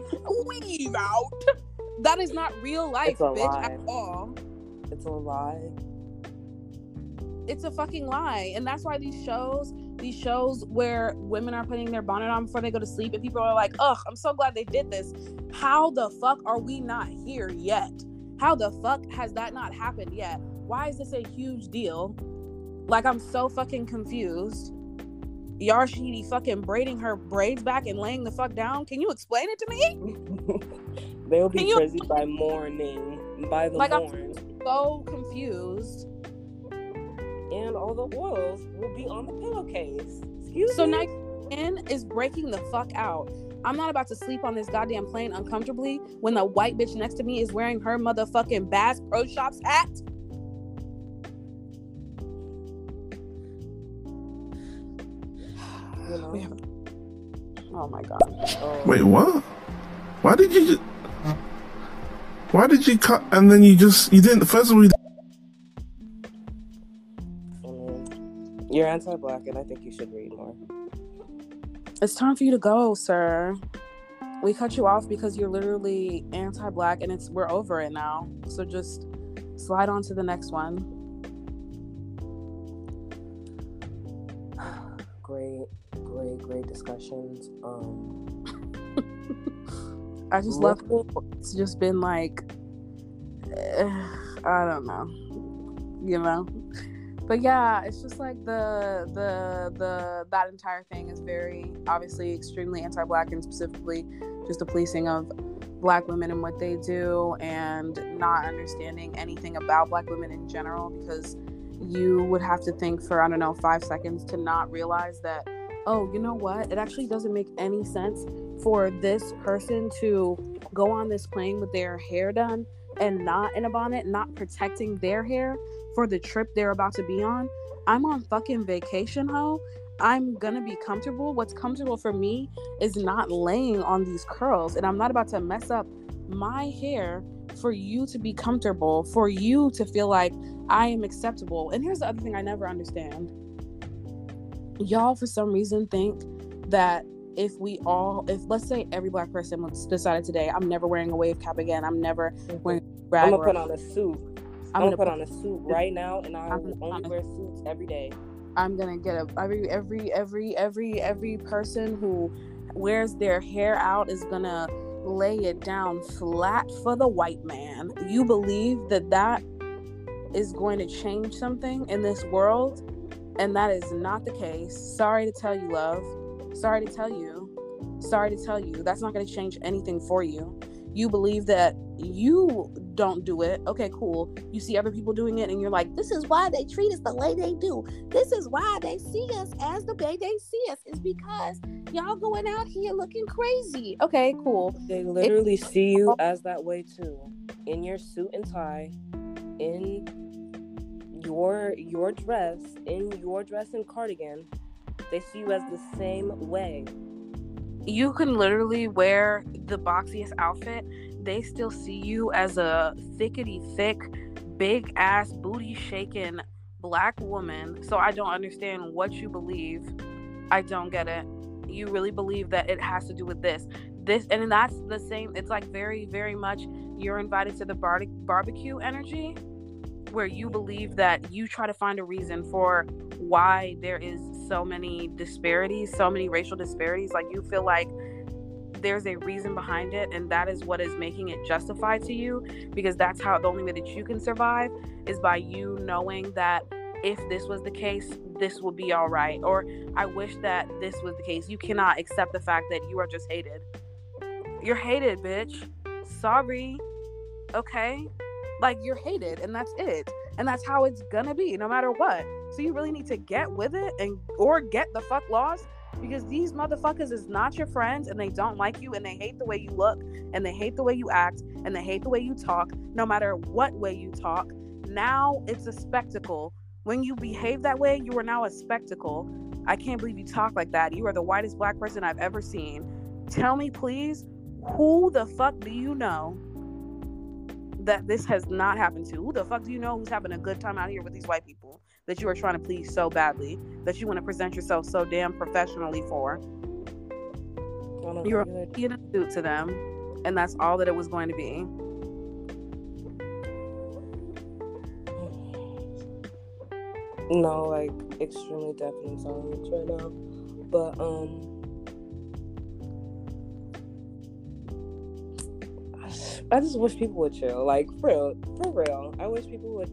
weave out. That is not real life, bitch, lie. at all. It's a lie. It's a fucking lie. And that's why these shows, these shows where women are putting their bonnet on before they go to sleep, and people are like, ugh, I'm so glad they did this. How the fuck are we not here yet? How the fuck has that not happened yet? Why is this a huge deal? Like, I'm so fucking confused. Yara Shahidi fucking braiding her braids back and laying the fuck down. Can you explain it to me? they will be Can you- by morning, by the Like, I'm- So confused. and all the oils will be on the pillowcase. Excuse So me. So now in is breaking the fuck out. I'm not about to sleep on this goddamn plane uncomfortably when the white bitch next to me is wearing her motherfucking Bass Pro Shops hat. You know? We have- Oh my god. Um, Wait, what? Why did you? Just, why did you cut and then you just you didn't? First of all, you I mean, you're anti-black, and I think you should read more. It's time for you to go, sir. We cut you off because you're literally anti-black and it's we're over it now. So just slide on to the next one. Great, discussions. Um, I just love it. it's just been like eh, I don't know. You know? But yeah, it's just like the the the that entire thing is very obviously extremely anti-black and specifically just the policing of black women and what they do and not understanding anything about black women in general because you would have to think for I don't know 5 seconds to not realize that oh, you know what? It actually doesn't make any sense for this person to go on this plane with their hair done and not in a bonnet, not protecting their hair for the trip they're about to be on. I'm on fucking vacation, ho. I'm gonna be comfortable. What's comfortable for me is not laying on these curls, and I'm not about to mess up my hair for you to be comfortable, for you to feel like I am acceptable. And here's the other thing I never understand y'all, for some reason, think that if we all, if let's say every black person decided today, I'm never wearing a wave cap again, I'm never mm-hmm. wearing i'm gonna put on a suit. I'm, I'm gonna put on a suit right now, and I I'm will gonna- only wear suits every day. I'm gonna get a every every every every every person who wears their hair out is gonna lay it down flat for the white man. You believe that that is going to change something in this world, and that is not the case. Sorry to tell you, love. Sorry to tell you. Sorry to tell you. That's not going to change anything for you. You believe that you don't do it. Okay, cool. You see other people doing it, and you're like, this is why they treat us the way they do. This is why they see us as the way they see us, is because y'all going out here looking crazy. Okay, cool. They literally it- see you as that way too. In your suit and tie, in your your dress, in your dress and cardigan, they see you as the same way. You can literally wear the boxiest outfit. They still see you as a thickety thick, big ass booty shaking black woman. So I don't understand what you believe. I don't get it. You really believe that it has to do with this. This and that's the same. It's like very, very much you're invited to the bar- barbecue energy where you believe that you try to find a reason for why there is so many disparities, so many racial disparities. Like you feel like there's a reason behind it, and that is what is making it justified to you because that's how the only way that you can survive is by you knowing that if this was the case, this would be all right. Or I wish that this was the case. You cannot accept the fact that you are just hated. You're hated, bitch. Sorry. Okay? Like you're hated and that's it. And that's how it's gonna be no matter what. So you really need to get with it and or get the fuck lost because these motherfuckers is not your friends and they don't like you and they hate the way you look and they hate the way you act and they hate the way you talk no matter what way you talk. Now it's a spectacle. When you behave that way, you are now a spectacle. I can't believe you talk like that. You are the whitest black person I've ever seen. Tell me, please, who the fuck do you know that this has not happened to? Who the fuck do you know who's having a good time out here with these white people that you are trying to please so badly that you want to present yourself so damn professionally for? You're in a suit to them, and that's all that it was going to be. No, like extremely definitely silence right now. But um I just wish people would chill. Like for real, for real. I wish people would.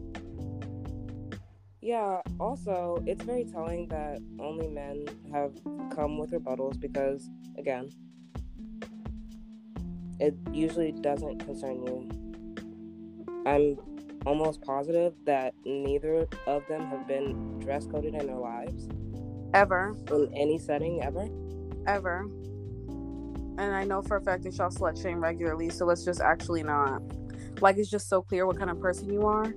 Yeah. Also, it's very telling that only men have come with rebuttals because, again, it usually doesn't concern you. I'm almost positive that neither of them have been dress coded in their lives. Ever. In any setting, ever. Ever and I know for a fact that y'all slut shame regularly, so let's just actually not. Like, it's just so clear what kind of person you are,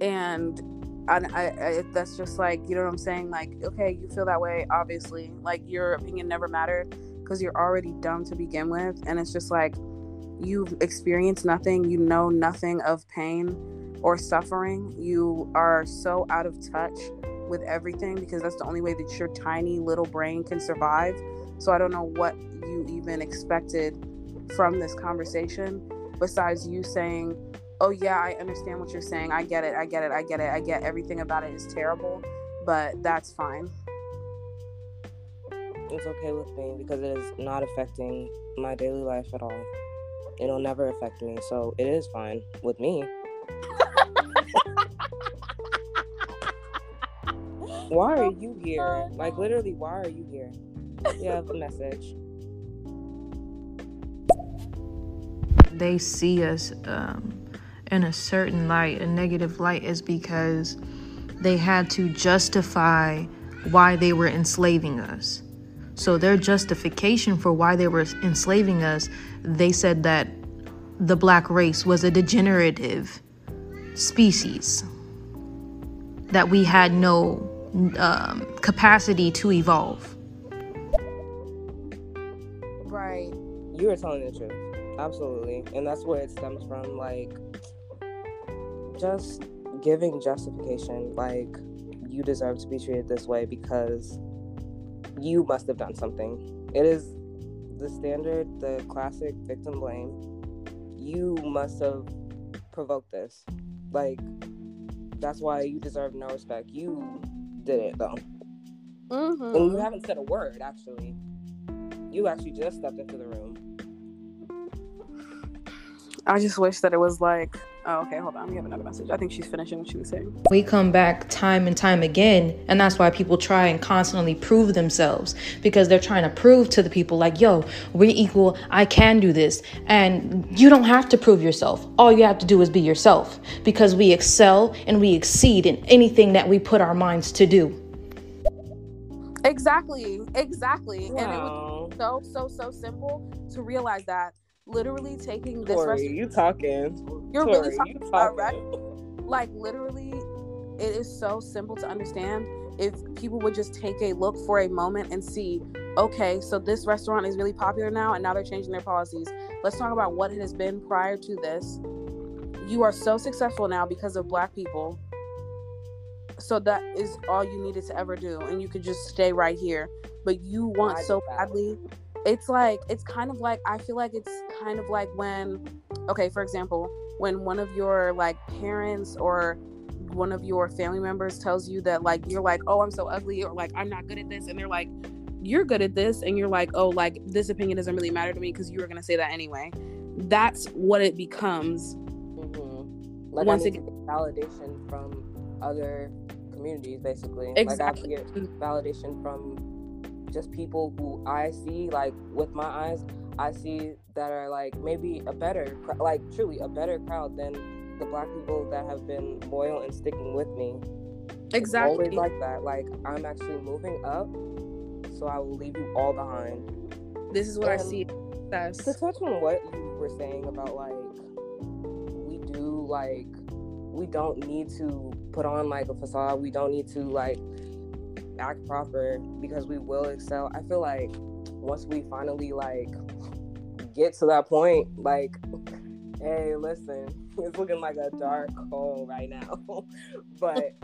and I, I, I, that's just like you know what I'm saying. Like, okay, you feel that way, obviously. Like your opinion never mattered because you're already dumb to begin with, and it's just like you've experienced nothing, you know nothing of pain or suffering. You are so out of touch with everything because that's the only way that your tiny little brain can survive. So I don't know what you even expected from this conversation besides you saying, Oh, yeah, I understand what you're saying. I get it. I get it. I get it. I get everything about it is terrible, but that's fine. It's okay with me because it is not affecting my daily life at all. It'll never affect me, so it is fine with me. why are oh you here? Like, literally, why are you here? You have a message. they see us um, in a certain light, a negative light, is because they had to justify why they were enslaving us. So, their justification for why they were enslaving us, they said that the black race was a degenerative species, that we had no um, capacity to evolve. You were telling the truth. Absolutely. And that's where it stems from. Like, just giving justification, like, you deserve to be treated this way because you must have done something. It is the standard, the classic victim blame. You must have provoked this. Like, that's why you deserve no respect. You did it, though. Mm-hmm. And you haven't said a word, actually. You actually just stepped into the room. I just wish that it was like, oh, okay, hold on. We have another message. I think she's finishing what she was saying. We come back time and time again, and that's why people try and constantly prove themselves because they're trying to prove to the people, like, yo, we're equal, I can do this. And you don't have to prove yourself. All you have to do is be yourself because we excel and we exceed in anything that we put our minds to do. Exactly, exactly. And it was so, so, so simple to realize that literally taking this Tori, restaurant, you talking. you're Tori, really talking you about, right? talking. like literally it is so simple to understand if people would just take a look for a moment and see okay so this restaurant is really popular now and now they're changing their policies let's talk about what it has been prior to this you are so successful now because of black people so that is all you needed to ever do and you could just stay right here but you want so badly it's like it's kind of like i feel like it's kind of like when okay for example when one of your like parents or one of your family members tells you that like you're like oh i'm so ugly or like i'm not good at this and they're like you're good at this and you're like oh like this opinion doesn't really matter to me because you were going to say that anyway that's what it becomes Mhm. Like Once I need get validation from other communities, basically. Exactly. Like I get validation from just people who I see, like with my eyes, I see that are like maybe a better, like truly a better crowd than the black people that have been loyal and sticking with me. It's exactly always like that. Like I'm actually moving up, so I will leave you all behind. this is what i see as to touch on what you were saying about like we do like we don't need to put on like a facade we don't need to like act proper because we will excel i feel like once we finally like get to that point like hey listen it's looking like a dark hole right now but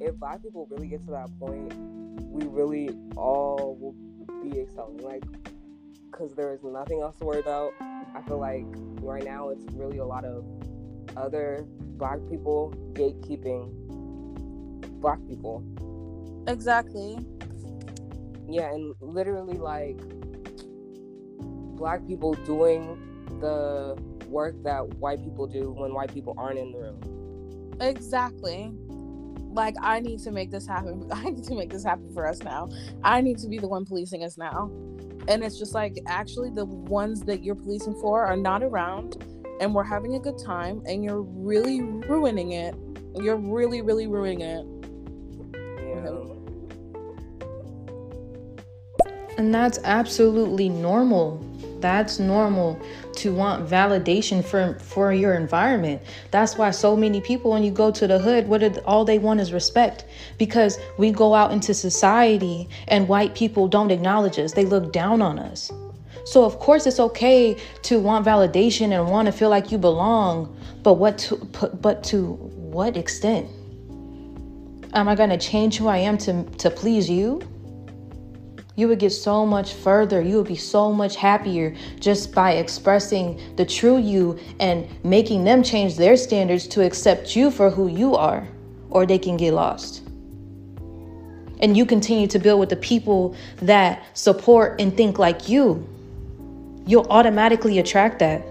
if black people really get to that point we really all will be excelling like because there is nothing else to worry about. I feel like right now it's really a lot of other black people gatekeeping black people. Exactly Yeah, and literally like black people doing the work that white people do when white people aren't in the room. Exactly. Like I need to make this happen. I need to make this happen for us now. I need to be the one policing us now. And it's just like actually the ones that you're policing for are not around and we're having a good time and you're really ruining it. You're really, really ruining it. And that's absolutely normal. That's normal to want validation for for your environment. That's why so many people when you go to the hood, what are, all they want is respect because we go out into society and white people don't acknowledge us. They look down on us. So of course it's okay to want validation and want to feel like you belong, but what to but to what extent? Am I going to change who I am to to please you? You would get so much further. You would be so much happier just by expressing the true you and making them change their standards to accept you for who you are, or they can get lost. And you continue to build with the people that support and think like you. You'll automatically attract that.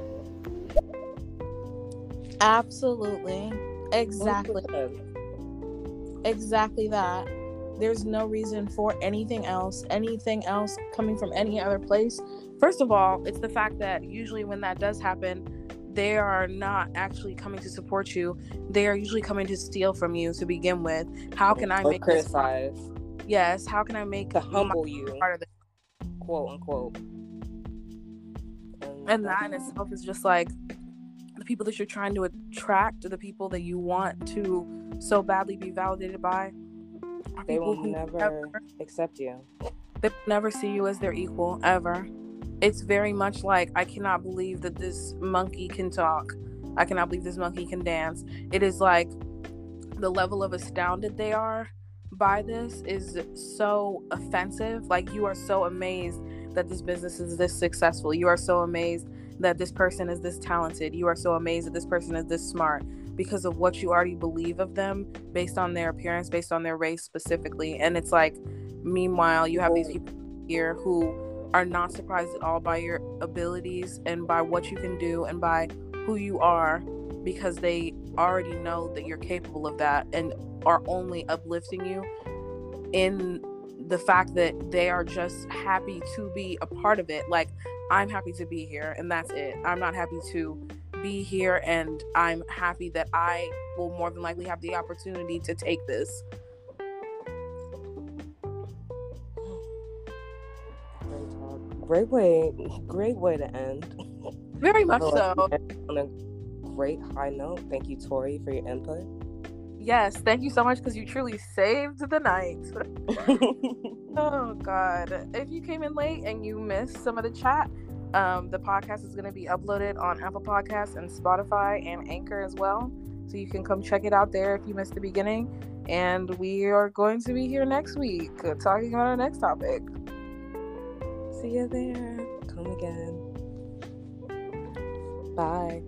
Absolutely. Exactly. Exactly that. There's no reason for anything else, anything else coming from any other place. First of all, it's the fact that usually when that does happen, they are not actually coming to support you. They are usually coming to steal from you to begin with. How can I or make this Yes, how can I make to humble you, part of this? quote unquote. And that in itself is just like the people that you're trying to attract, the people that you want to so badly be validated by. They will who never accept you. they never see you as their equal ever. It's very much like I cannot believe that this monkey can talk. I cannot believe this monkey can dance. It is like the level of astounded they are by this is so offensive. Like you are so amazed that this business is this successful. You are so amazed that this person is this talented. You are so amazed that this person is this smart because of what you already believe of them based on their appearance, based on their race specifically. And it's like, meanwhile, you have these people here who are not surprised at all by your abilities and by what you can do and by who you are because they already know that you're capable of that and are only uplifting you in the fact that they are just happy to be a part of it. Like, I'm happy to be here, and that's it. I'm not happy to be here, and I'm happy that I will more than likely have the opportunity to take this. Great way. Great way to end. Very much I feel like so. On a great high note. Thank you, Tori, for your input. Yes, thank you so much because you truly saved the night. Oh God! If you came in late and you missed some of the chat, um, the podcast is going to be uploaded on Apple Podcasts and Spotify and Anchor as well, so you can come check it out there if you missed the beginning. And we are going to be here next week uh, talking about our next topic. See you there. Come again. Bye.